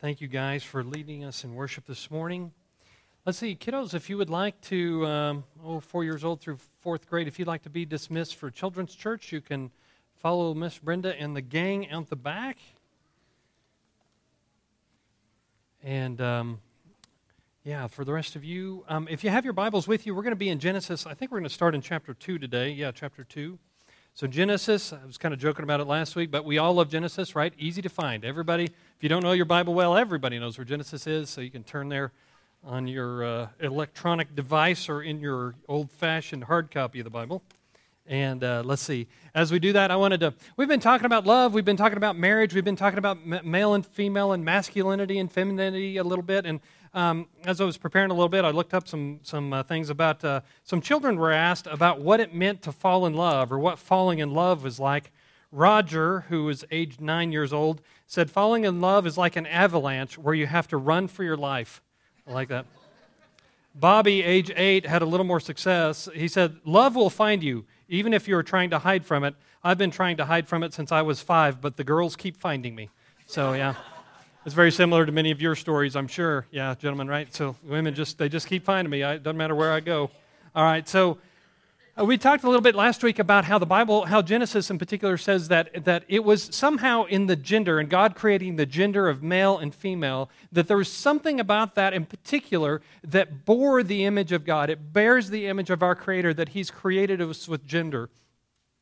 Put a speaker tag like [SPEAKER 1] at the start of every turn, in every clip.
[SPEAKER 1] Thank you guys for leading us in worship this morning. Let's see, kiddos, if you would like to, um, oh, four years old through fourth grade, if you'd like to be dismissed for Children's Church, you can follow Miss Brenda and the gang out the back. And um, yeah, for the rest of you, um, if you have your Bibles with you, we're going to be in Genesis. I think we're going to start in chapter 2 today. Yeah, chapter 2. So, Genesis, I was kind of joking about it last week, but we all love Genesis, right? Easy to find. Everybody, if you don't know your Bible well, everybody knows where Genesis is, so you can turn there on your uh, electronic device or in your old fashioned hard copy of the Bible. And uh, let's see. As we do that, I wanted to. We've been talking about love. We've been talking about marriage. We've been talking about male and female and masculinity and femininity a little bit. And um, as I was preparing a little bit, I looked up some some uh, things about. Uh, some children were asked about what it meant to fall in love or what falling in love was like. Roger, who was aged nine years old, said falling in love is like an avalanche where you have to run for your life. I like that. Bobby, age eight, had a little more success. He said, Love will find you even if you're trying to hide from it. I've been trying to hide from it since I was five, but the girls keep finding me. So, yeah. It's very similar to many of your stories, I'm sure. Yeah, gentlemen, right? So women just they just keep finding me. I, it doesn't matter where I go. All right. So uh, we talked a little bit last week about how the Bible, how Genesis in particular says that that it was somehow in the gender and God creating the gender of male and female that there was something about that in particular that bore the image of God. It bears the image of our Creator that He's created us with gender.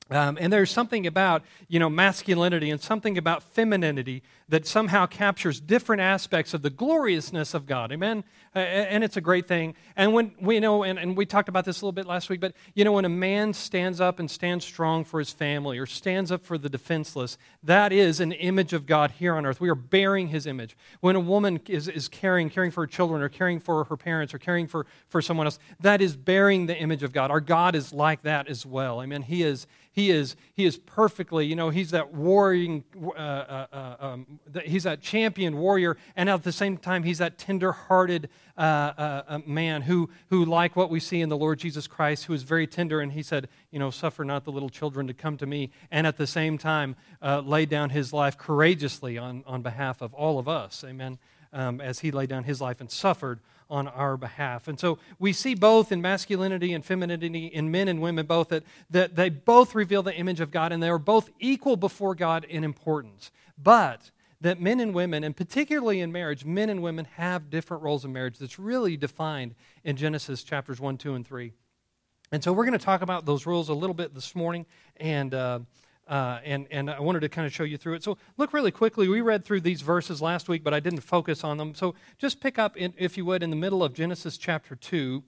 [SPEAKER 1] Um, and there's something about you know masculinity and something about femininity that somehow captures different aspects of the gloriousness of God. Amen. And it's a great thing. And when we know, and, and we talked about this a little bit last week, but you know, when a man stands up and stands strong for his family or stands up for the defenseless, that is an image of God here on earth. We are bearing his image. When a woman is, is caring, caring for her children or caring for her parents or caring for, for someone else, that is bearing the image of God. Our God is like that as well. Amen. He is he is, he is perfectly, you know, he's that warring, uh, uh, uh um, he's that champion warrior, and at the same time, he's that tender hearted uh, uh, uh, man who, who, like what we see in the Lord Jesus Christ, who is very tender, and he said, you know, suffer not the little children to come to me, and at the same time, laid down his life courageously on, on behalf of all of us. Amen. Um, as he laid down his life and suffered on our behalf. And so we see both in masculinity and femininity, in men and women, both that, that they both reveal the image of God and they are both equal before God in importance. But that men and women, and particularly in marriage, men and women have different roles in marriage that's really defined in Genesis chapters 1, 2, and 3. And so we're going to talk about those rules a little bit this morning. And. Uh, uh, and, and I wanted to kind of show you through it. So, look really quickly. We read through these verses last week, but I didn't focus on them. So, just pick up, in, if you would, in the middle of Genesis chapter 2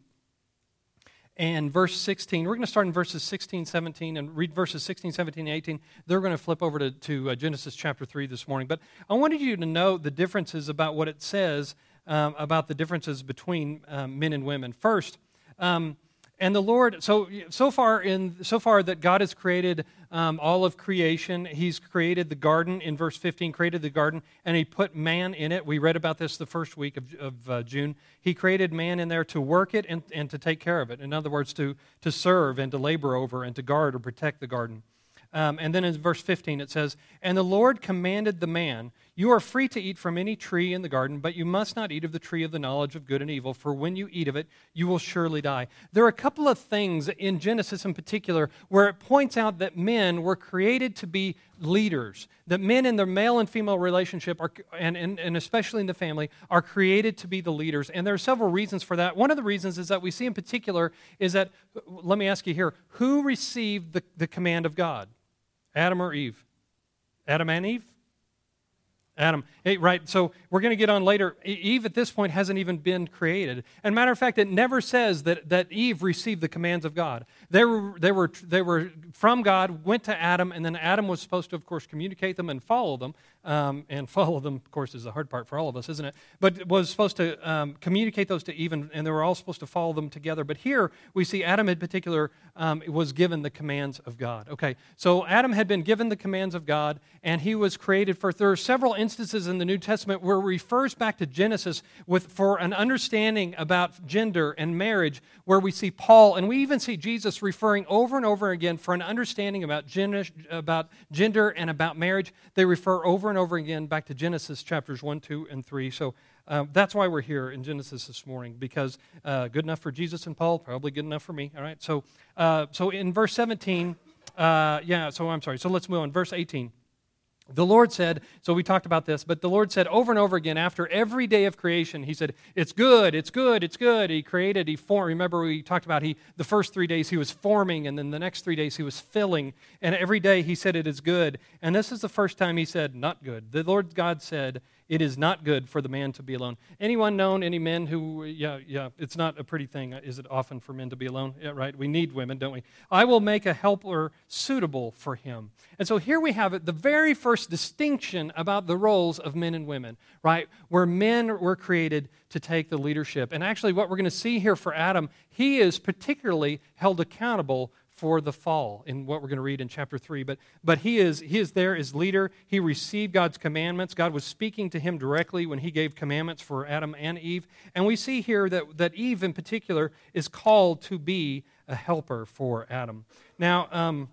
[SPEAKER 1] and verse 16. We're going to start in verses 16, 17, and read verses 16, 17, and 18. They're going to flip over to, to uh, Genesis chapter 3 this morning. But I wanted you to know the differences about what it says um, about the differences between um, men and women. First, um, and the Lord, so so far in so far that God has created um, all of creation. He's created the garden in verse 15. Created the garden, and He put man in it. We read about this the first week of, of uh, June. He created man in there to work it and, and to take care of it. In other words, to to serve and to labor over and to guard or protect the garden. Um, and then in verse 15 it says, And the Lord commanded the man, You are free to eat from any tree in the garden, but you must not eat of the tree of the knowledge of good and evil, for when you eat of it, you will surely die. There are a couple of things in Genesis in particular where it points out that men were created to be leaders, that men in their male and female relationship, are, and, and, and especially in the family, are created to be the leaders. And there are several reasons for that. One of the reasons is that we see in particular is that, let me ask you here, who received the, the command of God? Adam or Eve? Adam and Eve? Adam. Hey, right, so we're going to get on later. Eve at this point hasn't even been created. And matter of fact, it never says that, that Eve received the commands of God. They were, they, were, they were from God, went to Adam, and then Adam was supposed to, of course, communicate them and follow them. Um, and follow them, of course, is the hard part for all of us, isn't it? But was supposed to um, communicate those to even, and, they were all supposed to follow them together. But here we see Adam in particular um, was given the commands of God. Okay, so Adam had been given the commands of God, and he was created for. There are several instances instances in the New Testament where it refers back to Genesis with, for an understanding about gender and marriage, where we see Paul and we even see Jesus referring over and over again for an understanding about gender, about gender and about marriage. They refer over and over again back to Genesis chapters 1, 2, and 3. So um, that's why we're here in Genesis this morning, because uh, good enough for Jesus and Paul, probably good enough for me. All right. So, uh, so in verse 17, uh, yeah. So I'm sorry. So let's move on. Verse 18. The Lord said, so we talked about this, but the Lord said over and over again after every day of creation, He said, It's good, it's good, it's good. He created, He formed. Remember, we talked about He, the first three days He was forming, and then the next three days He was filling. And every day He said, It is good. And this is the first time He said, Not good. The Lord God said, it is not good for the man to be alone. Anyone known any men who, yeah, yeah, it's not a pretty thing, is it often for men to be alone? Yeah, right? We need women, don't we? I will make a helper suitable for him. And so here we have it, the very first distinction about the roles of men and women, right? Where men were created to take the leadership. And actually, what we're going to see here for Adam, he is particularly held accountable for the fall in what we're going to read in chapter 3 but but he is he is there as leader. He received god's commandments. God was speaking to him directly when he gave commandments for adam and eve. And we see here that that eve in particular is called to be a helper for adam. Now um,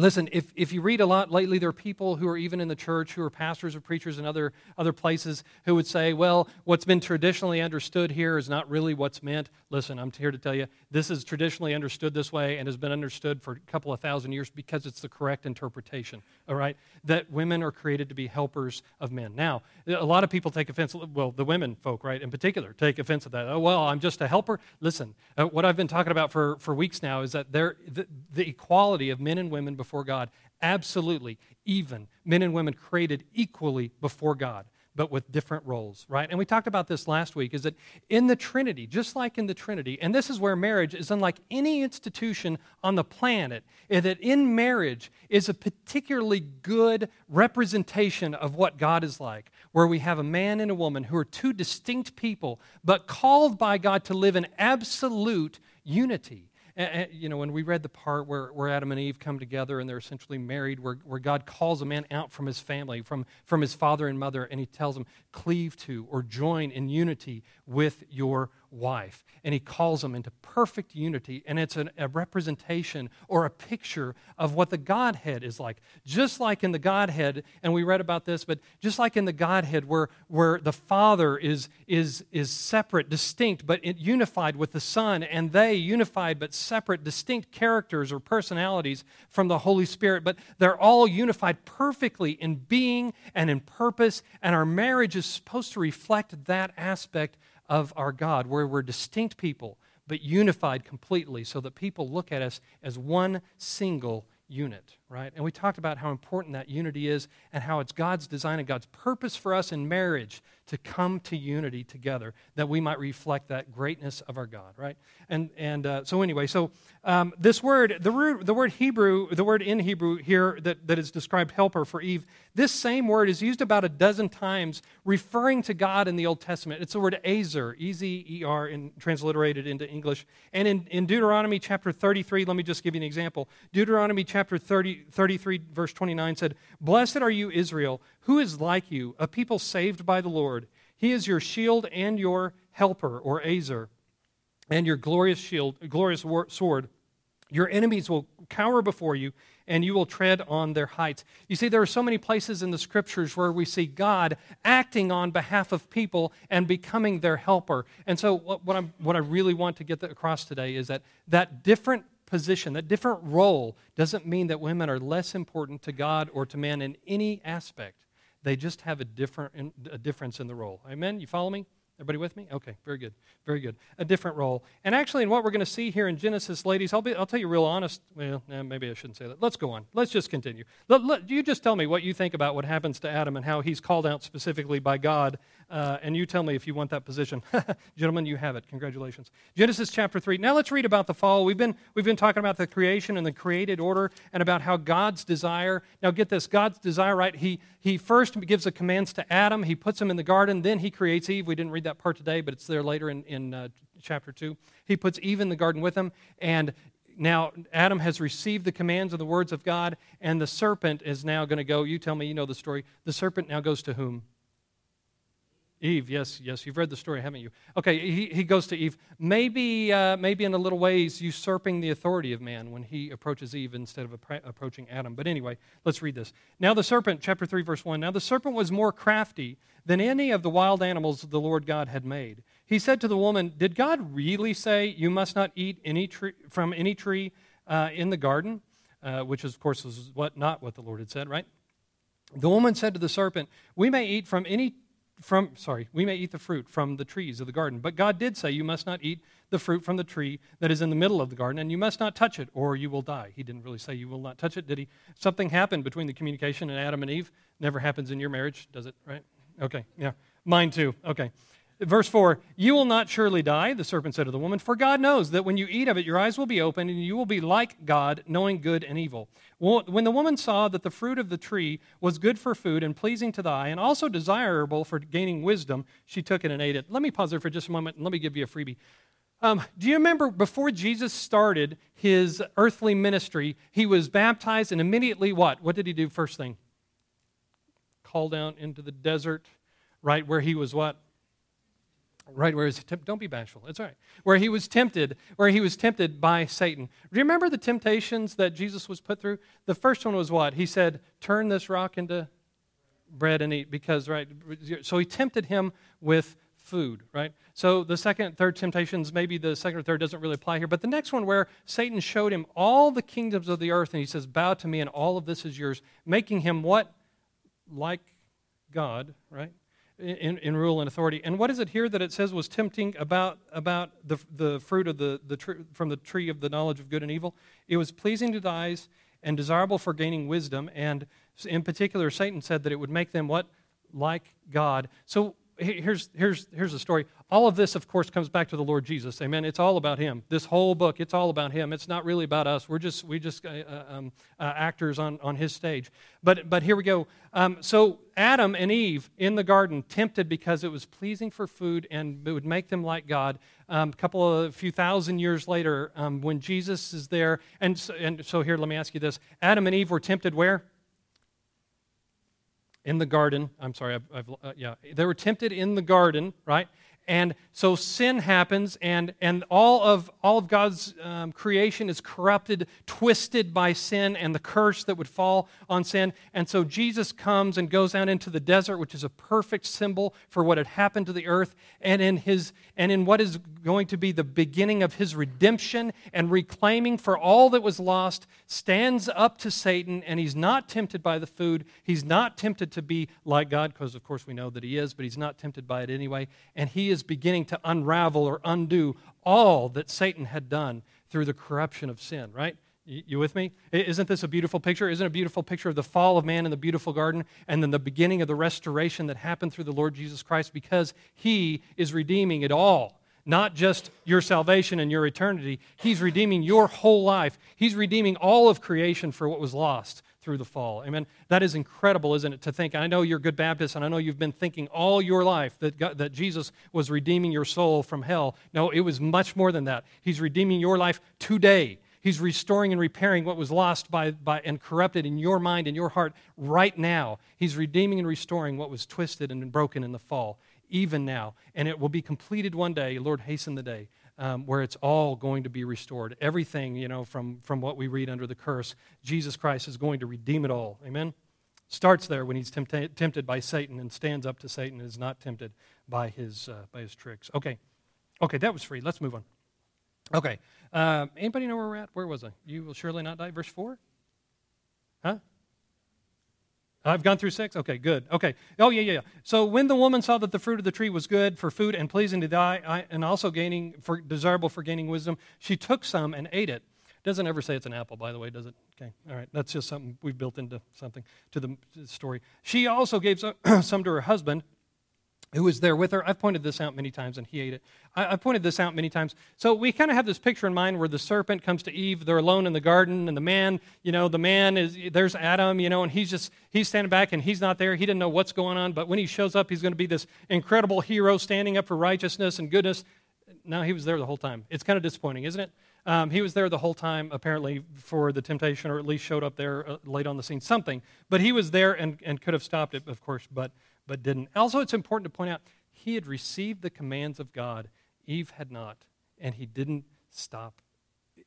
[SPEAKER 1] Listen, if, if you read a lot lately, there are people who are even in the church who are pastors or preachers in other, other places who would say, well, what's been traditionally understood here is not really what's meant. Listen, I'm here to tell you, this is traditionally understood this way and has been understood for a couple of thousand years because it's the correct interpretation, all right? That women are created to be helpers of men. Now, a lot of people take offense, well, the women folk, right, in particular, take offense at that. Oh, well, I'm just a helper. Listen, uh, what I've been talking about for, for weeks now is that there, the, the equality of men and women before God. Absolutely, even men and women created equally before God, but with different roles, right? And we talked about this last week is that in the Trinity, just like in the Trinity, and this is where marriage is unlike any institution on the planet, is that in marriage is a particularly good representation of what God is like, where we have a man and a woman who are two distinct people, but called by God to live in absolute unity you know, when we read the part where, where Adam and Eve come together and they're essentially married, where, where God calls a man out from his family, from, from his father and mother, and he tells him, cleave to or join in unity with your wife. And he calls them into perfect unity. And it's an, a representation or a picture of what the Godhead is like. Just like in the Godhead, and we read about this, but just like in the Godhead, where, where the Father is, is, is separate, distinct, but unified with the Son, and they unified but separate, distinct characters or personalities from the Holy Spirit, but they're all unified perfectly in being and in purpose. And our marriage is supposed to reflect that aspect of our God, where we're distinct people, but unified completely, so that people look at us as one single unit, right? And we talked about how important that unity is and how it's God's design and God's purpose for us in marriage to come to unity together that we might reflect that greatness of our God, right? And, and uh, so, anyway, so um, this word, the word, the word Hebrew, the word in Hebrew here that, that is described helper for Eve, this same word is used about a dozen times referring to God in the Old Testament. It's the word Ezer, E Z E R, transliterated into English. And in, in Deuteronomy chapter 33, let me just give you an example. Deuteronomy chapter 30, 33, verse 29 said, Blessed are you, Israel who is like you, a people saved by the Lord? He is your shield and your helper, or Ezer, and your glorious shield, glorious sword. Your enemies will cower before you, and you will tread on their heights. You see, there are so many places in the scriptures where we see God acting on behalf of people and becoming their helper. And so, what, what, what i really want to get across today is that that different position, that different role, doesn't mean that women are less important to God or to men in any aspect. They just have a, different, a difference in the role. Amen? You follow me? Everybody with me? Okay, very good. Very good. A different role. And actually, in what we're going to see here in Genesis, ladies, I'll, be, I'll tell you real honest. Well, eh, maybe I shouldn't say that. Let's go on. Let's just continue. Let, let, you just tell me what you think about what happens to Adam and how he's called out specifically by God. Uh, and you tell me if you want that position. Gentlemen, you have it. Congratulations. Genesis chapter 3. Now let's read about the fall. We've been, we've been talking about the creation and the created order and about how God's desire. Now get this God's desire, right? He, he first gives the commands to Adam, he puts him in the garden, then he creates Eve. We didn't read that part today, but it's there later in, in uh, chapter 2. He puts Eve in the garden with him, and now Adam has received the commands and the words of God, and the serpent is now going to go. You tell me, you know the story. The serpent now goes to whom? Eve, yes, yes, you've read the story, haven't you? Okay, he, he goes to Eve. Maybe, uh, maybe in a little ways usurping the authority of man when he approaches Eve instead of approaching Adam. But anyway, let's read this. Now the serpent, chapter 3, verse 1. Now the serpent was more crafty than any of the wild animals the Lord God had made. He said to the woman, Did God really say you must not eat any tree, from any tree uh, in the garden? Uh, which, is, of course, was what, not what the Lord had said, right? The woman said to the serpent, We may eat from any from sorry we may eat the fruit from the trees of the garden. But god did say you must not eat the fruit from the tree that is in the middle of the garden and you must not touch it or you will die. He didn't really say you will not touch it did he? Something happened between the communication and adam and eve. Never happens in your marriage does it right? Okay yeah. Mine too okay Verse 4 You will not surely die, the serpent said to the woman, for God knows that when you eat of it, your eyes will be opened, and you will be like God, knowing good and evil. When the woman saw that the fruit of the tree was good for food and pleasing to the eye, and also desirable for gaining wisdom, she took it and ate it. Let me pause there for just a moment and let me give you a freebie. Um, do you remember before Jesus started his earthly ministry, he was baptized, and immediately what? What did he do first thing? Call down into the desert, right where he was what? Right where don't be bashful it's all right. Where he was tempted where he was tempted by satan. Do you remember the temptations that jesus was put through? The first one was what? He said turn this rock into bread and eat because right so he tempted him with food right? So the second third temptations maybe the second or third doesn't really apply here but the next one where satan showed him all the kingdoms of the earth and he says bow to me and all of this is yours making him what? Like god right in, in rule and authority. And what is it here that it says was tempting about, about the, the fruit of the, the tr- from the tree of the knowledge of good and evil? It was pleasing to the eyes and desirable for gaining wisdom. And in particular, Satan said that it would make them what? Like God. So here's, here's, here's the story. All of this, of course, comes back to the Lord Jesus. Amen. It's all about Him. This whole book, it's all about Him. It's not really about us. We're just, we just uh, uh, um, uh, actors on, on His stage. But, but here we go. Um, so Adam and Eve in the garden, tempted because it was pleasing for food and it would make them like God. Um, a couple of a few thousand years later, um, when Jesus is there, and so, and so here, let me ask you this: Adam and Eve were tempted where? In the garden. I'm sorry, I've, I've, uh, yeah. They were tempted in the garden, right? And so sin happens, and, and all, of, all of God's um, creation is corrupted, twisted by sin and the curse that would fall on sin. And so Jesus comes and goes out into the desert, which is a perfect symbol for what had happened to the earth, and in, his, and in what is going to be the beginning of his redemption and reclaiming for all that was lost, stands up to Satan, and he's not tempted by the food. He's not tempted to be like God, because of course we know that he is, but he's not tempted by it anyway. And he is beginning to unravel or undo all that Satan had done through the corruption of sin, right? You with me? Isn't this a beautiful picture? Isn't a beautiful picture of the fall of man in the beautiful garden and then the beginning of the restoration that happened through the Lord Jesus Christ because he is redeeming it all? Not just your salvation and your eternity. He's redeeming your whole life. He's redeeming all of creation for what was lost through the fall. Amen. That is incredible, isn't it? To think, I know you're good Baptist, and I know you've been thinking all your life that, God, that Jesus was redeeming your soul from hell. No, it was much more than that. He's redeeming your life today. He's restoring and repairing what was lost by, by, and corrupted in your mind and your heart right now. He's redeeming and restoring what was twisted and broken in the fall, even now. And it will be completed one day. Lord, hasten the day um, where it's all going to be restored. Everything, you know, from, from what we read under the curse, Jesus Christ is going to redeem it all. Amen? Starts there when he's tempt- tempted by Satan and stands up to Satan and is not tempted by his, uh, by his tricks. Okay. Okay, that was free. Let's move on. Okay. Uh, anybody know where we're at? Where was I? You will surely not die. Verse 4? Huh? I've gone through six? Okay, good. Okay. Oh, yeah, yeah, yeah. So when the woman saw that the fruit of the tree was good for food and pleasing to the eye and also gaining for, desirable for gaining wisdom, she took some and ate it. Doesn't ever say it's an apple, by the way, does it? Okay, all right. That's just something we've built into something to the story. She also gave some to her husband who was there with her. I've pointed this out many times, and he ate it. I, have pointed this out many times. So we kind of have this picture in mind where the serpent comes to Eve. They're alone in the garden, and the man, you know, the man is there's Adam, you know, and he's just he's standing back, and he's not there. He didn't know what's going on, but when he shows up, he's going to be this incredible hero standing up for righteousness and goodness. Now he was there the whole time. It's kind of disappointing, isn't it? Um, he was there the whole time, apparently, for the temptation, or at least showed up there uh, late on the scene, something. But he was there and, and could have stopped it, of course, but, but didn't. Also, it's important to point out he had received the commands of God. Eve had not, and he didn't stop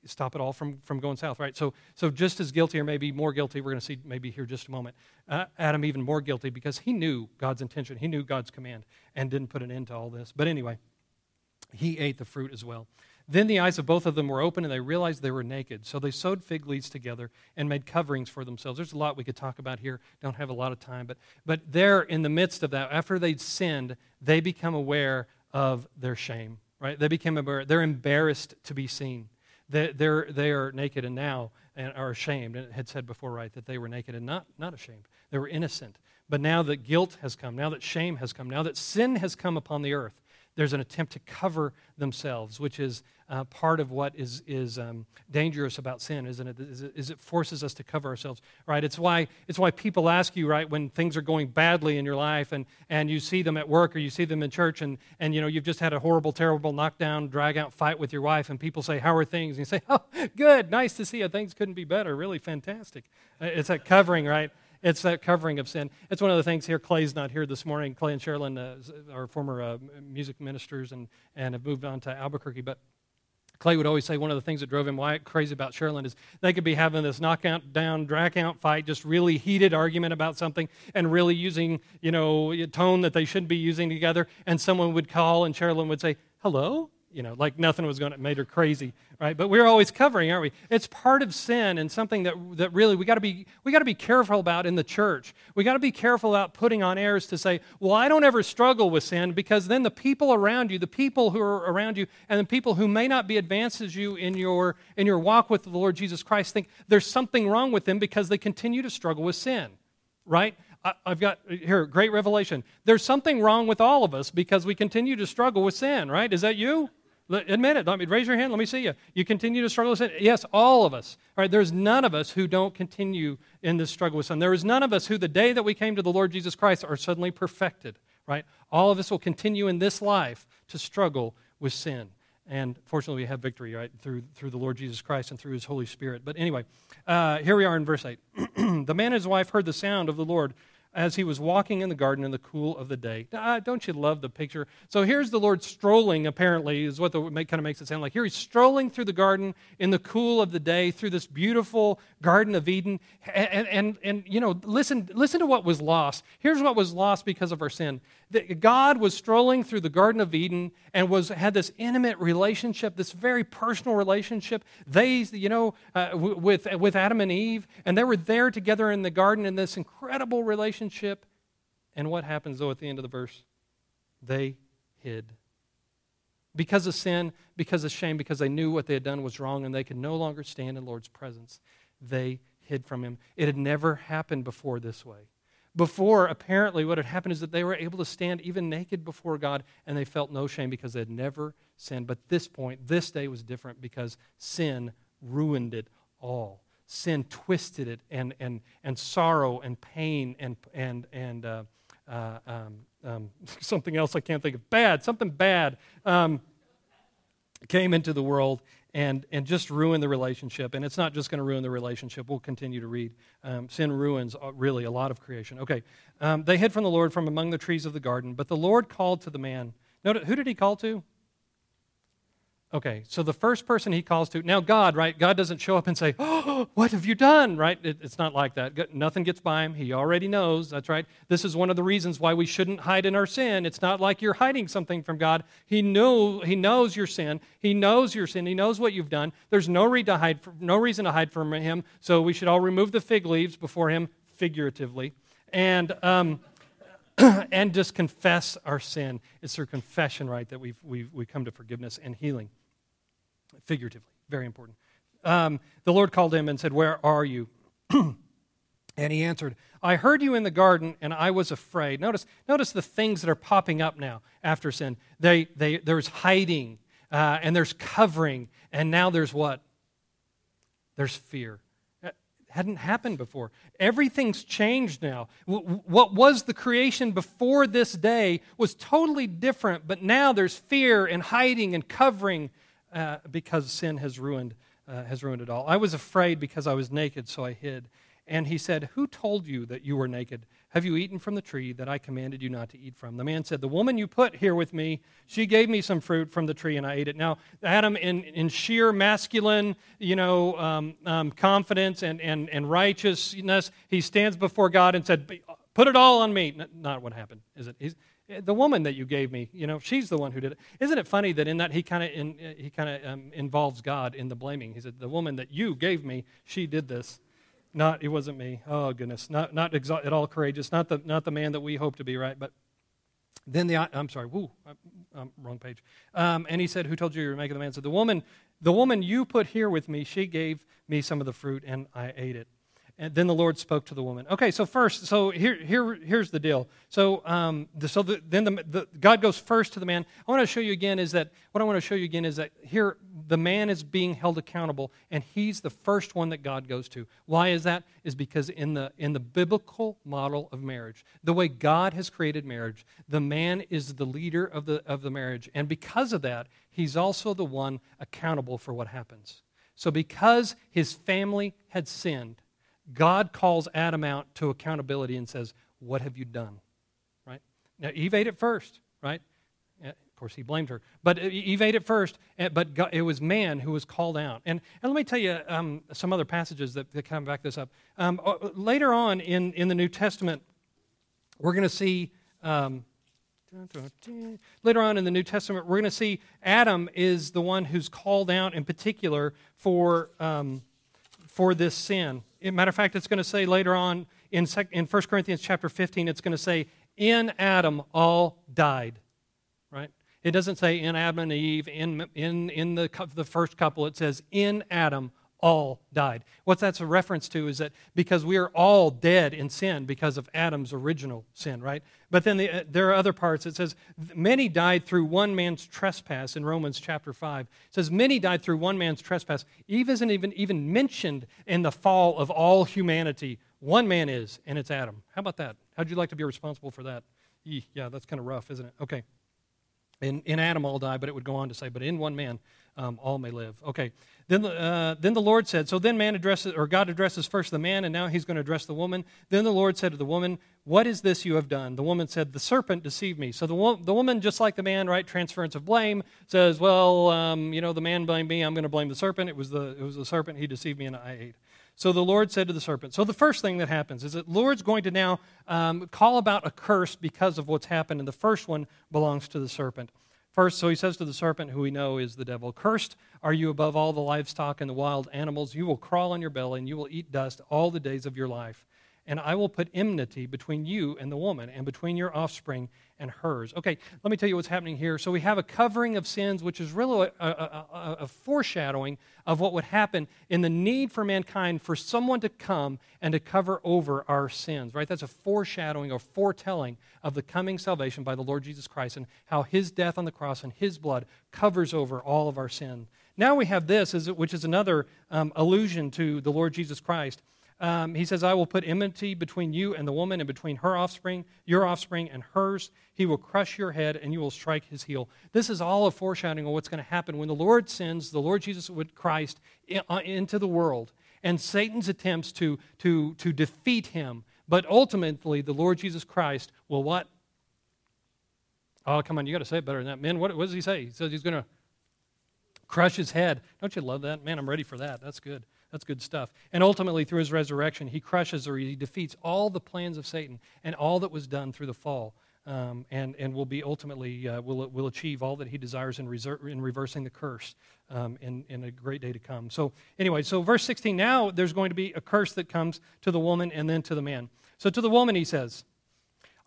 [SPEAKER 1] stop it all from, from going south, right? So, so just as guilty, or maybe more guilty, we're going to see maybe here just a moment. Uh, Adam even more guilty because he knew God's intention, he knew God's command, and didn't put an end to all this. But anyway, he ate the fruit as well. Then the eyes of both of them were open, and they realized they were naked. So they sewed fig leaves together and made coverings for themselves. There's a lot we could talk about here. Don't have a lot of time. But, but there, in the midst of that, after they'd sinned, they become aware of their shame, right? They became aware. They're embarrassed to be seen. They, they're, they are naked and now and are ashamed. And it had said before, right, that they were naked and not, not ashamed. They were innocent. But now that guilt has come, now that shame has come, now that sin has come upon the earth, there's an attempt to cover themselves, which is uh, part of what is, is um, dangerous about sin, isn't it? Is, it? is it forces us to cover ourselves, right? It's why, it's why people ask you, right, when things are going badly in your life and, and you see them at work or you see them in church and, and, you know, you've just had a horrible, terrible knockdown, drag-out fight with your wife and people say, how are things? And you say, oh, good, nice to see you. Things couldn't be better, really fantastic. Uh, it's that covering, right? It's that covering of sin. It's one of the things here. Clay's not here this morning. Clay and Sherilyn uh, are former uh, music ministers and, and have moved on to Albuquerque. But Clay would always say one of the things that drove him crazy about Sherilyn is they could be having this knockout down, drag out fight, just really heated argument about something and really using, you know, a tone that they shouldn't be using together. And someone would call and Sherilyn would say, hello? You know, like nothing was going to make her crazy, right? But we're always covering, aren't we? It's part of sin and something that, that really we got to be we got to be careful about in the church. We got to be careful about putting on airs to say, well, I don't ever struggle with sin because then the people around you, the people who are around you, and the people who may not be advanced as you in your in your walk with the Lord Jesus Christ think there's something wrong with them because they continue to struggle with sin, right? I, I've got here great revelation. There's something wrong with all of us because we continue to struggle with sin, right? Is that you? Admit it. Let me raise your hand. Let me see you. You continue to struggle with sin. Yes, all of us. All right. There's none of us who don't continue in this struggle with sin. There is none of us who, the day that we came to the Lord Jesus Christ, are suddenly perfected. Right. All of us will continue in this life to struggle with sin. And fortunately, we have victory right through through the Lord Jesus Christ and through His Holy Spirit. But anyway, uh, here we are in verse eight. the man and his wife heard the sound of the Lord as he was walking in the garden in the cool of the day. Ah, don't you love the picture? So here's the Lord strolling, apparently, is what the, kind of makes it sound like. Here he's strolling through the garden in the cool of the day through this beautiful Garden of Eden. And, and, and, you know, listen, listen to what was lost. Here's what was lost because of our sin. God was strolling through the Garden of Eden and was, had this intimate relationship, this very personal relationship. They, you know, uh, with, with Adam and Eve, and they were there together in the garden in this incredible relationship. And what happens, though, at the end of the verse? They hid. Because of sin, because of shame, because they knew what they had done was wrong and they could no longer stand in Lord's presence, they hid from him. It had never happened before this way. Before, apparently, what had happened is that they were able to stand even naked before God and they felt no shame because they had never sinned. But this point, this day was different because sin ruined it all. Sin twisted it, and, and, and sorrow and pain and, and, and uh, uh, um, um, something else I can't think of. Bad, something bad um, came into the world and, and just ruin the relationship. And it's not just going to ruin the relationship. We'll continue to read. Um, sin ruins uh, really a lot of creation. Okay. Um, they hid from the Lord from among the trees of the garden, but the Lord called to the man. Notice, who did he call to? Okay, so the first person he calls to, now God, right? God doesn't show up and say, Oh, what have you done, right? It, it's not like that. Nothing gets by him. He already knows. That's right. This is one of the reasons why we shouldn't hide in our sin. It's not like you're hiding something from God. He, knew, he knows your sin. He knows your sin. He knows what you've done. There's no, reason to hide, no reason to hide from him. So we should all remove the fig leaves before him, figuratively. And. Um, and just confess our sin. It's through confession, right, that we've, we've, we come to forgiveness and healing figuratively. Very important. Um, the Lord called him and said, Where are you? and he answered, I heard you in the garden and I was afraid. Notice, notice the things that are popping up now after sin. They, they, there's hiding uh, and there's covering, and now there's what? There's fear. It hadn't happened before. Everything's changed now. What was the creation before this day was totally different, but now there's fear and hiding and covering uh, because sin has ruined, uh, has ruined it all. I was afraid because I was naked, so I hid. And he said, Who told you that you were naked? Have you eaten from the tree that I commanded you not to eat from? The man said, The woman you put here with me, she gave me some fruit from the tree and I ate it. Now, Adam, in, in sheer masculine, you know, um, um, confidence and, and, and righteousness, he stands before God and said, Put it all on me. Not what happened, is it? He's, the woman that you gave me, you know, she's the one who did it. Isn't it funny that in that he kind of he kind of um, involves God in the blaming? He said, "The woman that you gave me, she did this." Not, it wasn't me. Oh, goodness. Not, not exa- at all courageous. Not the, not the man that we hope to be, right? But then the, I'm sorry, woo, I'm wrong page. Um, and he said, Who told you you were making the man? Said the woman, the woman you put here with me, she gave me some of the fruit and I ate it. And then the Lord spoke to the woman. Okay, so first, so here, here, here's the deal. So, um, the, so the, then the, the, God goes first to the man. I want to show you again is that what I want to show you again is that here the man is being held accountable, and he's the first one that God goes to. Why is that? Is because in the in the biblical model of marriage, the way God has created marriage, the man is the leader of the of the marriage, and because of that, he's also the one accountable for what happens. So, because his family had sinned God calls Adam out to accountability and says, What have you done? Right? Now, Eve ate it first, right? Of course, he blamed her. But Eve ate it first, but God, it was man who was called out. And, and let me tell you um, some other passages that, that kind of back this up. Um, later on in, in the New Testament, we're going to see. Um, Later on in the New Testament, we're going to see Adam is the one who's called out in particular for, um, for this sin matter of fact, it's going to say later on in, in 1 Corinthians chapter 15, it's going to say, in Adam all died. Right? It doesn't say in Adam and Eve, in, in, in the, the first couple, it says in Adam all died. What that's a reference to is that because we are all dead in sin because of Adam's original sin, right? But then the, uh, there are other parts. It says, many died through one man's trespass in Romans chapter 5. It says, many died through one man's trespass. Eve isn't even, even mentioned in the fall of all humanity. One man is, and it's Adam. How about that? How'd you like to be responsible for that? Yeah, that's kind of rough, isn't it? Okay. In, in Adam all die, but it would go on to say, but in one man um, all may live. Okay. Then the, uh, then the Lord said, so then man addresses, or God addresses first the man, and now he's going to address the woman. Then the Lord said to the woman, What is this you have done? The woman said, The serpent deceived me. So the, wo- the woman, just like the man, right, transference of blame, says, Well, um, you know, the man blamed me, I'm going to blame the serpent. It was the, it was the serpent, he deceived me, and I ate. So the Lord said to the serpent. So the first thing that happens is that Lord's going to now um, call about a curse because of what's happened, and the first one belongs to the serpent. First, so he says to the serpent, who we know is the devil, Cursed are you above all the livestock and the wild animals. You will crawl on your belly, and you will eat dust all the days of your life. And I will put enmity between you and the woman, and between your offspring and hers. Okay, let me tell you what's happening here. So we have a covering of sins, which is really a, a, a, a, foreshadowing of what would happen in the need for mankind for someone to come and to cover over our sins, right? That's a foreshadowing or foretelling of the coming salvation by the Lord Jesus Christ and how his death on the cross and his blood covers over all of our sin. Now we have this, which is another um, allusion to the Lord Jesus Christ. Um, he says, I will put enmity between you and the woman, and between her offspring, your offspring, and hers. He will crush your head, and you will strike his heel. This is all a foreshadowing of what's going to happen when the Lord sends the Lord Jesus Christ uh, into the world, and Satan's attempts to, to, to defeat him. But ultimately, the Lord Jesus Christ will what? Oh, come on, you got to say it better than that. Men, what, what does he say? He says he's going to crush his head. Don't you love that? Man, I'm ready for that. That's good. That's good stuff. And ultimately, through his resurrection, he crushes or he defeats all the plans of Satan and all that was done through the fall. Um, and, and will be ultimately uh, will, will achieve all that he desires in, reser- in reversing the curse um, in, in a great day to come. So anyway, so verse 16, now there's going to be a curse that comes to the woman and then to the man. So to the woman he says,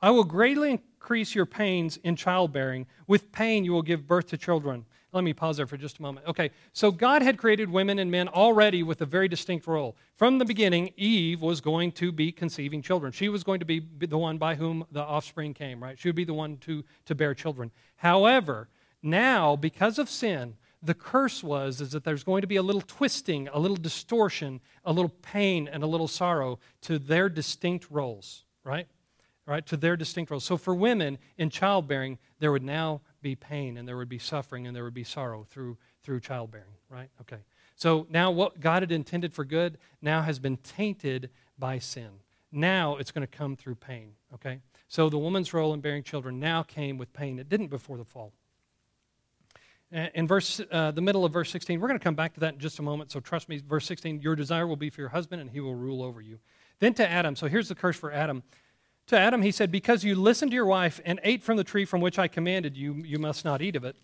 [SPEAKER 1] I will greatly increase your pains in childbearing. With pain you will give birth to children. Let me pause there for just a moment. Okay, so God had created women and men already with a very distinct role. From the beginning, Eve was going to be conceiving children. She was going to be the one by whom the offspring came, right? She would be the one to, to bear children. However, now, because of sin, the curse was is that there's going to be a little twisting, a little distortion, a little pain, and a little sorrow to their distinct roles, right? Right, to their distinct roles. So for women in childbearing, there would now be pain and there would be suffering and there would be sorrow through, through childbearing, right? Okay. So now what God had intended for good now has been tainted by sin. Now it's going to come through pain, okay? So the woman's role in bearing children now came with pain. It didn't before the fall. In verse, uh, the middle of verse 16, we're going to come back to that in just a moment. So trust me, verse 16, your desire will be for your husband, and he will rule over you. Then to Adam, so here's the curse for Adam. To Adam, he said, Because you listened to your wife and ate from the tree from which I commanded you, you must not eat of it.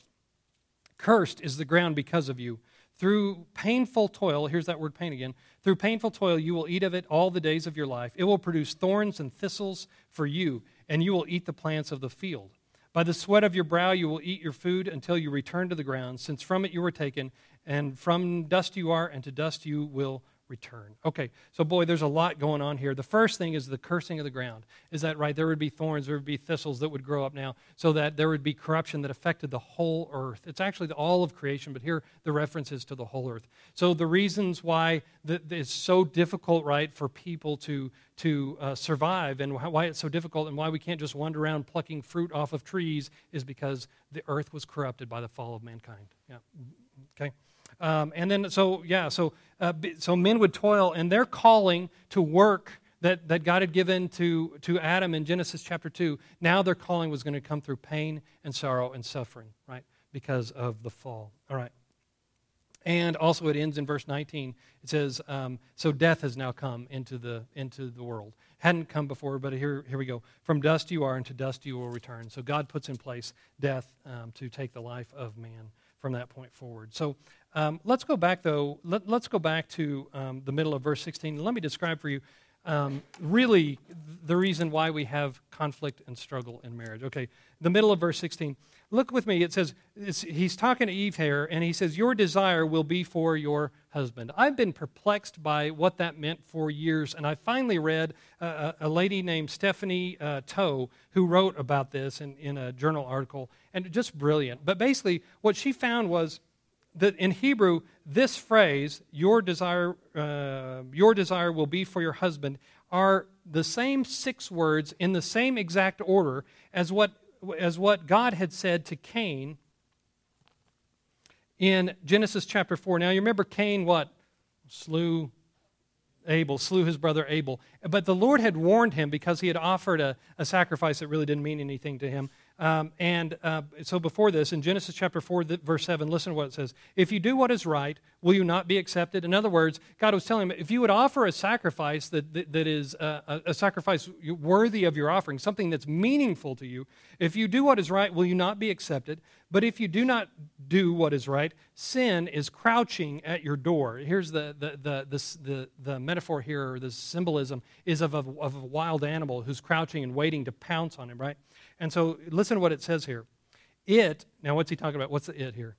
[SPEAKER 1] Cursed is the ground because of you. Through painful toil, here's that word pain again. Through painful toil, you will eat of it all the days of your life. It will produce thorns and thistles for you, and you will eat the plants of the field. By the sweat of your brow, you will eat your food until you return to the ground, since from it you were taken, and from dust you are, and to dust you will return. Okay, so boy, there's a lot going on here. The first thing is the cursing of the ground. Is that right? There would be thorns, there would be thistles that would grow up now, so that there would be corruption that affected the whole earth. It's actually the, all of creation, but here the reference is to the whole earth. So the reasons why it's so difficult, right, for people to to uh, survive and why it's so difficult and why we can't just wander around plucking fruit off of trees is because the earth was corrupted by the fall of mankind. Yeah. Okay. Um, and then, so, yeah, so, uh, so men would toil, and their calling to work that, that God had given to, to Adam in Genesis chapter 2, now their calling was going to come through pain and sorrow and suffering, right? Because of the fall. All right. And also, it ends in verse 19. It says, um, So death has now come into the, into the world. Hadn't come before, but here, here we go. From dust you are, and to dust you will return. So God puts in place death um, to take the life of man from that point forward. So um, let's go back, though. Let, us go back to um, the middle of verse 16. Let me describe for you um, really the reason why we have conflict and struggle in marriage. Okay, the middle of verse 16. Look with me. It says, he's talking to Eve here, and he says, Your desire will be for your husband. I've been perplexed by what that meant for years, and I finally read a, a lady named Stephanie uh, Foh who wrote about this in, in a journal article, and just brilliant. But basically, what she found was, that in Hebrew, this phrase, your desire, uh, your desire will be for your husband, are the same six words in the same exact order as what, as what God had said to Cain in Genesis chapter 4. Now, you remember Cain, what? Slew Abel, slew his brother Abel. But the Lord had warned him because he had offered a, a sacrifice that really didn't mean anything to him. Um, and uh, so before this, in Genesis chapter 4, verse 7, listen to what it says. If you do what is right, will you not be accepted? In other words, God was telling him, if you would offer a sacrifice that, that, that is uh, a, a sacrifice worthy of your offering, something that's meaningful to you, if you do what is right, will you not be accepted? But if you do not do what is right, sin is crouching at your door. Here's the, the, the, the, the, the metaphor here, or the symbolism, is of a, of a wild animal who's crouching and waiting to pounce on him, right? And so listen to what it says here. It, now what's he talking about? What's the it here?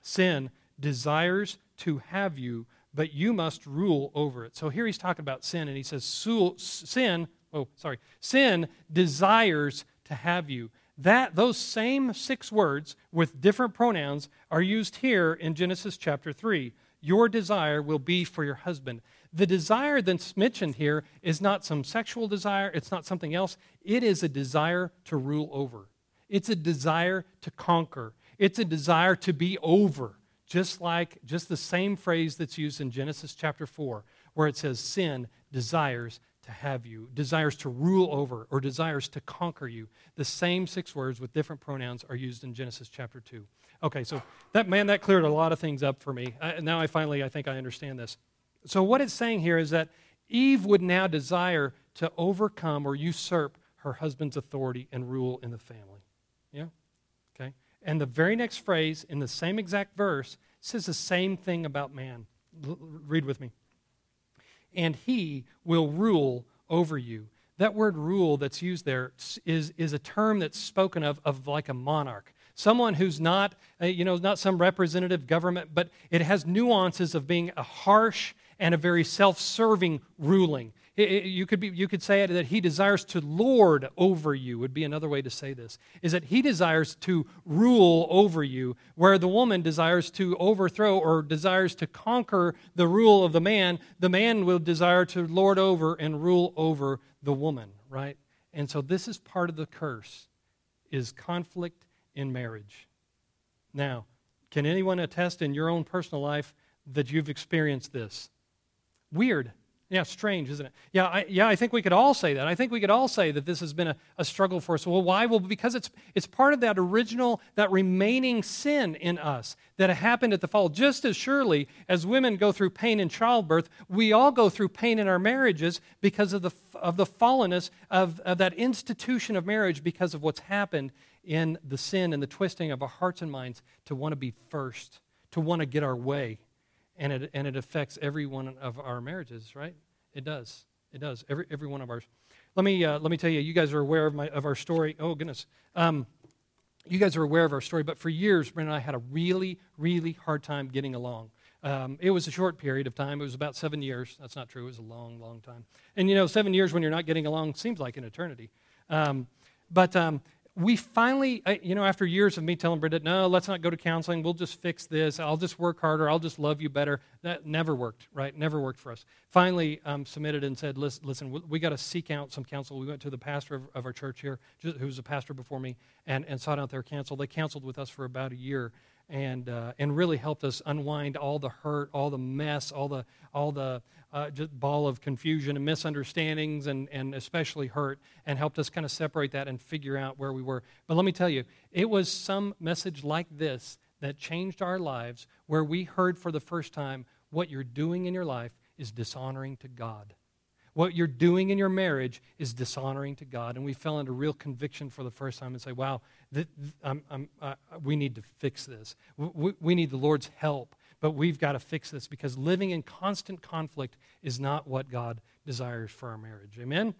[SPEAKER 1] Sin desires to have you, but you must rule over it. So here he's talking about sin, and he says, Sin, oh, sorry, sin desires to have you. That, those same six words with different pronouns are used here in Genesis chapter 3. Your desire will be for your husband. The desire that's mentioned here is not some sexual desire, it's not something else. It is a desire to rule over, it's a desire to conquer, it's a desire to be over. Just like, just the same phrase that's used in Genesis chapter 4, where it says, Sin desires to have you, desires to rule over, or desires to conquer you. The same six words with different pronouns are used in Genesis chapter 2. Okay, so that man, that cleared a lot of things up for me. I, now I finally, I think I understand this. So, what it's saying here is that Eve would now desire to overcome or usurp her husband's authority and rule in the family. Yeah? Okay? And the very next phrase in the same exact verse says the same thing about man. L- read with me. And he will rule over you. That word rule that's used there is, is a term that's spoken of, of like a monarch someone who's not, uh, you know, not some representative government, but it has nuances of being a harsh and a very self serving ruling. It, it, you, could be, you could say that he desires to lord over you, would be another way to say this, is that he desires to rule over you, where the woman desires to overthrow or desires to conquer the rule of the man. The man will desire to lord over and rule over the woman, right? And so this is part of the curse, is conflict in marriage. Now, Can anyone attest in your own personal life that you've experienced this? Weird. Yeah, strange, isn't it? Yeah, I, yeah, I think we could all say that. I think we could all say that this has been a, a struggle for us. Well, why? Well, because it's, it's part of that original, that remaining sin in us that happened at the fall. Just as surely as women go through pain in childbirth, we all go through pain in our marriages because of the, of the fallenness of, of that institution of marriage because of what's happened in the sin and the twisting of our hearts and minds to want to be first, to want to get our way and it, and it affects every one of our marriages, right? It does. It does. Every, every one of ours. Let me, uh, let me tell you, you guys are aware of, my, of our story. Oh, goodness. Um, you guys are aware of our story, but for years, Brent and I had a really, really hard time getting along. Um, it was a short period of time. It was about seven years. That's not true. It was a long, long time. And you know, seven years when you're not getting along seems like an eternity. Um, but um, we finally, you know, after years of me telling Bridget, no, let's not go to counseling. We'll just fix this. I'll just work harder. I'll just love you better. That never worked, right? Never worked for us. Finally, um, submitted and said, listen, listen we, we got to seek out some counsel. We went to the pastor of, of our church here, who was a pastor before me, and, and sought out their counsel. They counseled with us for about a year and, uh, and really helped us unwind all the hurt, all the mess, all the, all the uh, ball of confusion and misunderstandings, and, and especially hurt, and helped us kind of separate that and figure out where we were. But let me tell you, it was some message like this that changed our lives where we heard for the first time what you're doing in your life is dishonoring to God. What you're doing in your marriage is dishonoring to God. And we fell into real conviction for the first time and say, wow, th- th- I'm, I'm, uh, we need to fix this. We, we need the Lord's help, but we've got to fix this because living in constant conflict is not what God desires for our marriage. Amen?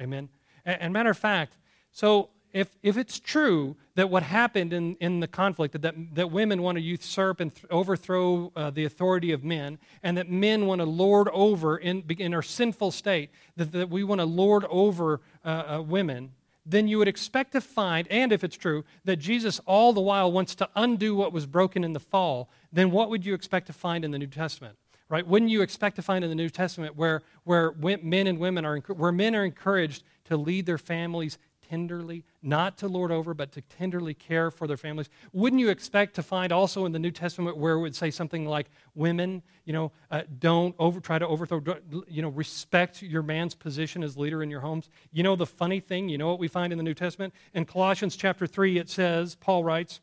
[SPEAKER 1] Amen. And, and matter of fact, so if, if it's true that what happened in, in the conflict, that, that women want to usurp and th- overthrow uh, the authority of men, and that men want to lord over in, in our sinful state, that, that we want to lord over uh, uh, women, then you would expect to find, and if it's true, that Jesus all the while wants to undo what was broken in the fall, then what would you expect to find in the New Testament? Right? Wouldn't you expect to find in the New Testament where, where men and women are, where men are encouraged to lead their families tenderly, not to lord over, but to tenderly care for their families. Wouldn't you expect to find also in the New Testament where it would say something like, women, you know, uh, don't over, try to overthrow, you know, respect your man's position as leader in your homes? You know, the funny thing, you know what we find in the New Testament? In Colossians chapter 3, it says, Paul writes,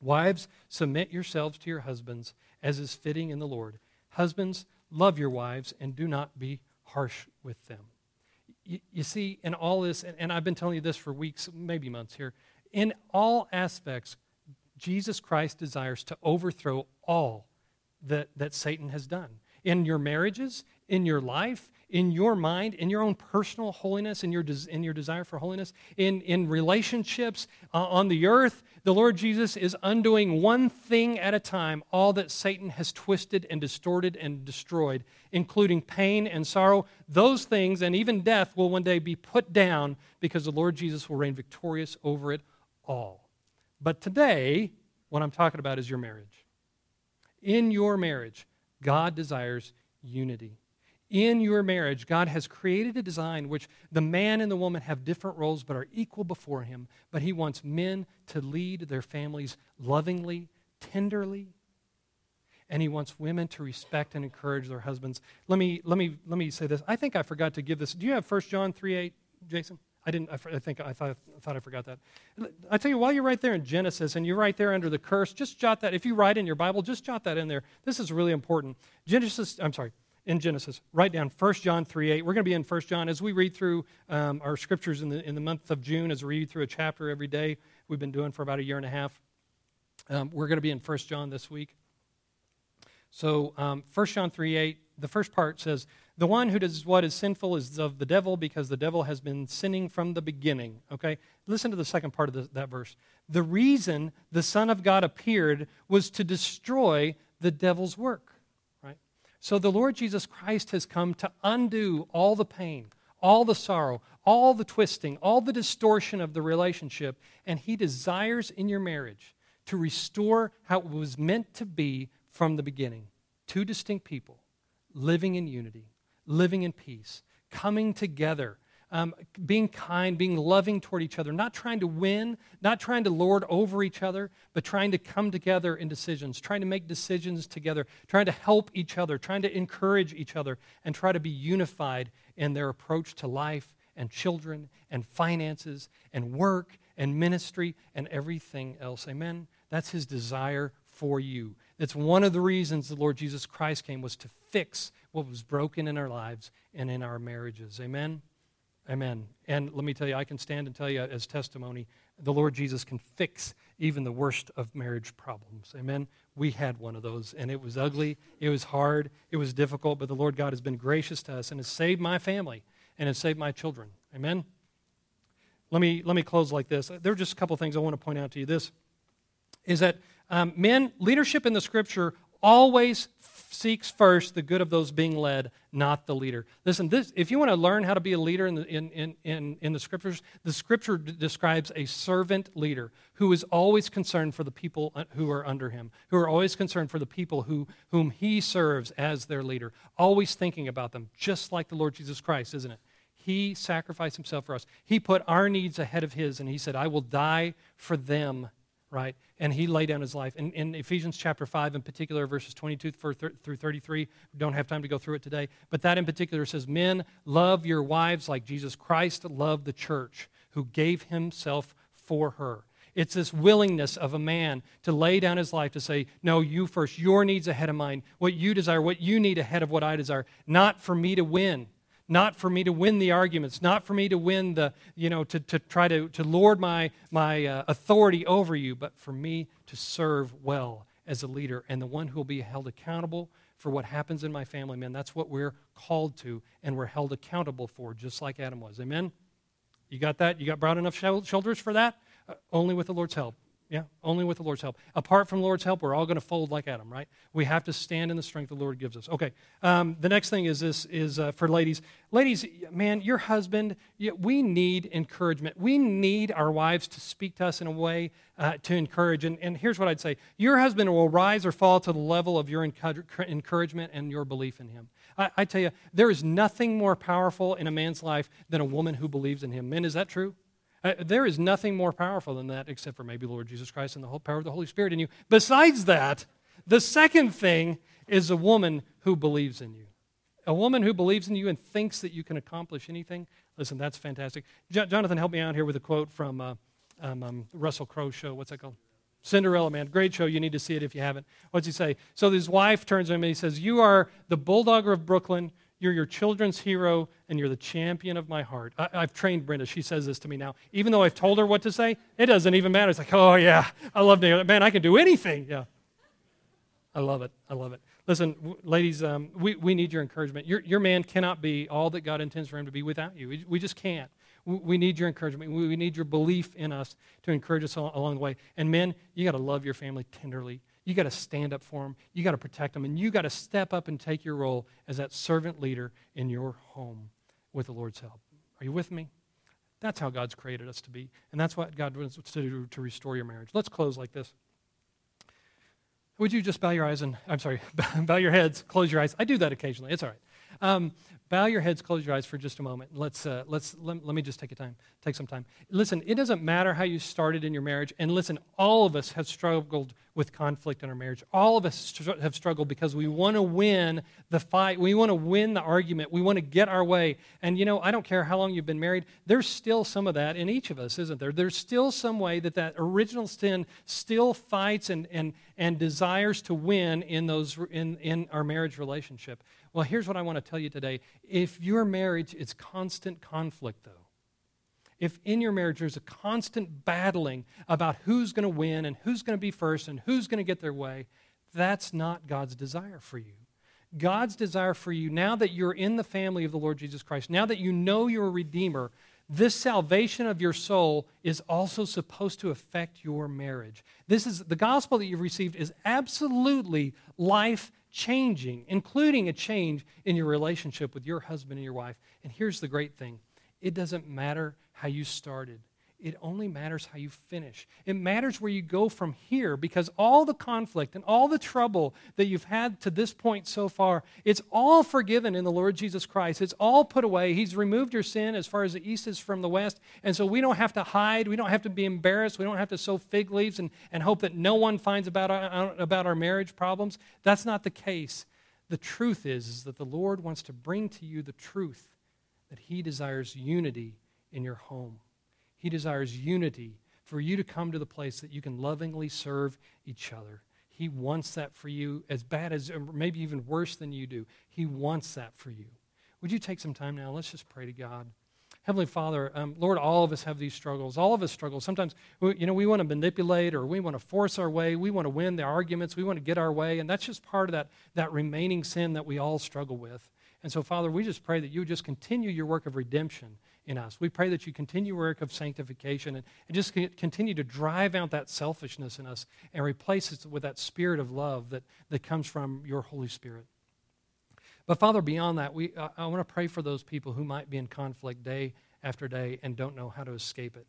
[SPEAKER 1] Wives, submit yourselves to your husbands as is fitting in the Lord. Husbands, love your wives and do not be harsh with them you, you see, in all this, and, and I've been telling you this for weeks, maybe months here, in all aspects, Jesus Christ desires to overthrow all that, that Satan has done. In your marriages, in your life, in your mind, in your own personal holiness, in your, des- in your desire for holiness, in, in relationships uh, on the earth, the Lord Jesus is undoing one thing at a time all that Satan has twisted and distorted and destroyed, including pain and sorrow. Those things and even death will one day be put down because the Lord Jesus will reign victorious over it all. But today, what I'm talking about is your marriage. In your marriage, God desires unity in your marriage, God has created a design which the man and the woman have different roles but are equal before Him. But He wants men to lead their families lovingly, tenderly, and He wants women to respect and encourage their husbands. Let me, let me, let me say this. I think I forgot to give this. Do you have 1 John 3 8, Jason? I didn't, I, think, I thought, I thought I forgot that. I tell you, while you're right there in Genesis and you're right there under the curse, just jot that. If you write in your Bible, just jot that in there. This is really important. Genesis, I'm sorry, in Genesis. Write down 1 John 3 8. We're going to be in 1 John as we read through um, our scriptures in the, in the month of June, as we read through a chapter every day. We've been doing for about a year and a half. Um, we're going to be in 1 John this week. So, um, 1 John 3 8, the first part says, The one who does what is sinful is of the devil because the devil has been sinning from the beginning. Okay? Listen to the second part of the, that verse. The reason the Son of God appeared was to destroy the devil's work. So the Lord Jesus Christ has come to undo all the pain, all the sorrow, all the twisting, all the distortion of the relationship, and He desires in your marriage to restore how it was meant to be from the beginning. Two distinct people living in unity, living in peace, coming together um, being kind, being loving toward each other, not trying to win, not trying to lord over each other, but trying to come together in decisions, trying to make decisions together, trying to help each other, trying to encourage each other, and try to be unified in their approach to life and children and finances and work and ministry and everything else. Amen? That's his desire for you. That's one of the reasons the Lord Jesus Christ came was to fix what was broken in our lives and in our marriages. Amen? Amen. And let me tell you, I can stand and tell you as testimony, the Lord Jesus can fix even the worst of marriage problems. Amen. We had one of those, and it was ugly, it was hard, it was difficult, but the Lord God has been gracious to us and has saved my family and has saved my children. Amen. Let me, let me close like this. There are just a couple things I want to point out to you. This is that um, men, leadership in the scripture always seeks first the good of those being led, not the leader. Listen, this, if you want to learn how to be a leader in the, in, in, in, the scriptures, the scripture d- describes a servant leader who is always concerned for the people uh, who are under him, who are always concerned for the people who, whom he serves as their leader, always thinking about them, just like the Lord Jesus Christ, isn't it? He sacrificed himself for us. He put our needs ahead of his, and he said, I will die for them right? And he laid down his life. In, in Ephesians chapter 5, in particular, verses 22 through 33, we don't have time to go through it today, but that in particular says, Men, love your wives like Jesus Christ loved the church, who gave himself for her. It's this willingness of a man to lay down his life to say, No, you first, your needs ahead of mine, what you desire, what you need ahead of what I desire, not for me to win not for me to win the arguments, not for me to win the, you know, to, to try to, to lord my, my uh, authority over you, but for me to serve well as a leader and the one who will be held accountable for what happens in my family, man. That's what we're called to and we're held accountable for, just like Adam was. Amen? You got that? You got broad enough shoulders for that? Uh, only with the Lord's help. Yeah, only with the Lord's help. Apart from the Lord's help, we're all going to fold like Adam, right? We have to stand in the strength the Lord gives us. Okay, um, the next thing is this is uh, for ladies. Ladies, man, your husband, we need encouragement. We need our wives to speak to us in a way uh, to encourage. And, and here's what I'd say your husband will rise or fall to the level of your encouragement and your belief in him. I, I tell you, there is nothing more powerful in a man's life than a woman who believes in him. Men, is that true? Uh, there is nothing more powerful than that except for maybe Lord Jesus Christ and the whole power of the Holy Spirit in you. Besides that, the second thing is a woman who believes in you. A woman who believes in you and thinks that you can accomplish anything. Listen, that's fantastic. Jo- Jonathan, help me out here with a quote from uh, um, um, Russell Crowe show. What's that called? Cinderella Man. Great show. You need to see it if you haven't. What's he say? So his wife turns to him and he says, You are the bulldog of Brooklyn. You're your children's hero, and you're the champion of my heart. I, have trained Brenda. She says this to me now. Even though I've told her what to say, it doesn't even matter. It's like, oh, yeah, I love Naomi. Man, I can do anything. Yeah. I love it. I love it. Listen, w- ladies, um, we, we need your encouragement. Your, your man cannot be all that God intends for him to be without you. We, we just can't. We, we need your encouragement. We, we need your belief in us to encourage us all, along the way. And men, you got to love your family tenderly you got to stand up for them. You got to protect them. And you got to step up and take your role as that servant leader in your home with the Lord's help. Are you with me? That's how God's created us to be. And that's what God wants to do to restore your marriage. Let's close like this. Would you just bow your eyes and, I'm sorry, bow your heads, close your eyes? I do that occasionally. It's all right. Um, bow your heads, close your eyes for just a moment. Let's, uh, let's, let, let me just take a time, take some time. Listen, it doesn't matter how you started in your marriage. And listen, all of us have struggled with conflict in our marriage. All of us str- have struggled because we want to win the fight. We want to win the argument. We want to get our way. And, you know, I don't care how long you've been married, there's still some of that in each of us, isn't there? There's still some way that that original sin still fights and, and, and desires to win in, those, in, in our marriage relationship. Well, here's what I want to tell you today. If your marriage is constant conflict, though, if in your marriage there's a constant battling about who's going to win and who's going to be first and who's going to get their way, that's not God's desire for you. God's desire for you, now that you're in the family of the Lord Jesus Christ, now that you know you're a Redeemer, this salvation of your soul is also supposed to affect your marriage. This is the gospel that you've received is absolutely life changing, including a change in your relationship with your husband and your wife. And here's the great thing it doesn't matter how you started, It only matters how you finish. It matters where you go from here because all the conflict and all the trouble that you've had to this point so far, it's all forgiven in the Lord Jesus Christ. It's all put away. He's removed your sin as far as the east is from the west. And so we don't have to hide. We don't have to be embarrassed. We don't have to sow fig leaves and, and hope that no one finds about our, about our marriage problems. That's not the case. The truth is, is that the Lord wants to bring to you the truth that He desires unity in your home. He desires unity for you to come to the place that you can lovingly serve each other. He wants that for you as bad as, maybe even worse than you do. He wants that for you. Would you take some time now? Let's just pray to God. Heavenly Father, um, Lord, all of us have these struggles. All of us struggle. Sometimes, we, you know, we want to manipulate or we want to force our way. We want to win the arguments. We want to get our way. And that's just part of that, that remaining sin that we all struggle with. And so, Father, we just pray that you would just continue your work of redemption in us. We pray that you continue work of sanctification and, and just continue to drive out that selfishness in us and replace it with that spirit of love that, that comes from your Holy Spirit. But Father, beyond that, we, uh, I want to pray for those people who might be in conflict day after day and don't know how to escape it.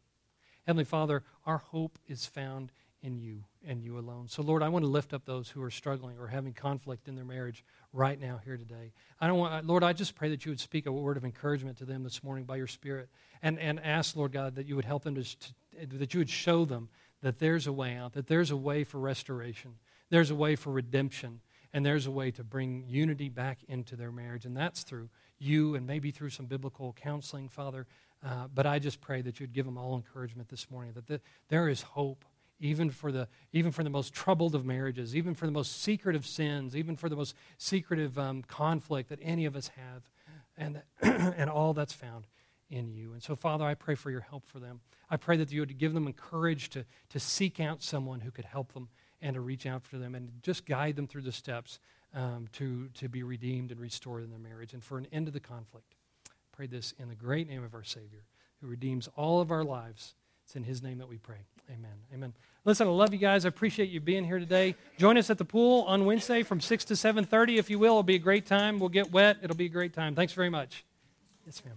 [SPEAKER 1] Heavenly Father, our hope is found in you and you alone. So, Lord, I want to lift up those who are struggling or having conflict in their marriage right now here today. I don't want, Lord, I just pray that you would speak a word of encouragement to them this morning by your Spirit and, and ask, Lord God, that you would help them to, to that you would show them that there's a way out, that there's a way for restoration, there's a way for redemption, and there's a way to bring unity back into their marriage. And that's through you and maybe through some biblical counseling, Father. Uh, but I just pray that you'd give them all encouragement this morning, that the, there is hope even for the even for the most troubled of marriages even for the most secretive of sins even for the most secretive um, conflict that any of us have and and all that's found in you. And so father i pray for your help for them. I pray that you would give them courage to to seek out someone who could help them and to reach out for them and just guide them through the steps um, to to be redeemed and restored in their marriage and for an end to the conflict. I pray this in the great name of our savior who redeems all of our lives it's in his name that we pray Amen. Amen. Listen, I love you guys. I appreciate you being here today. Join us at the pool on Wednesday from 6 to 7:30 if you will. It'll be a great time. We'll get wet. It'll be a great time. Thanks very much. Yes, ma'am.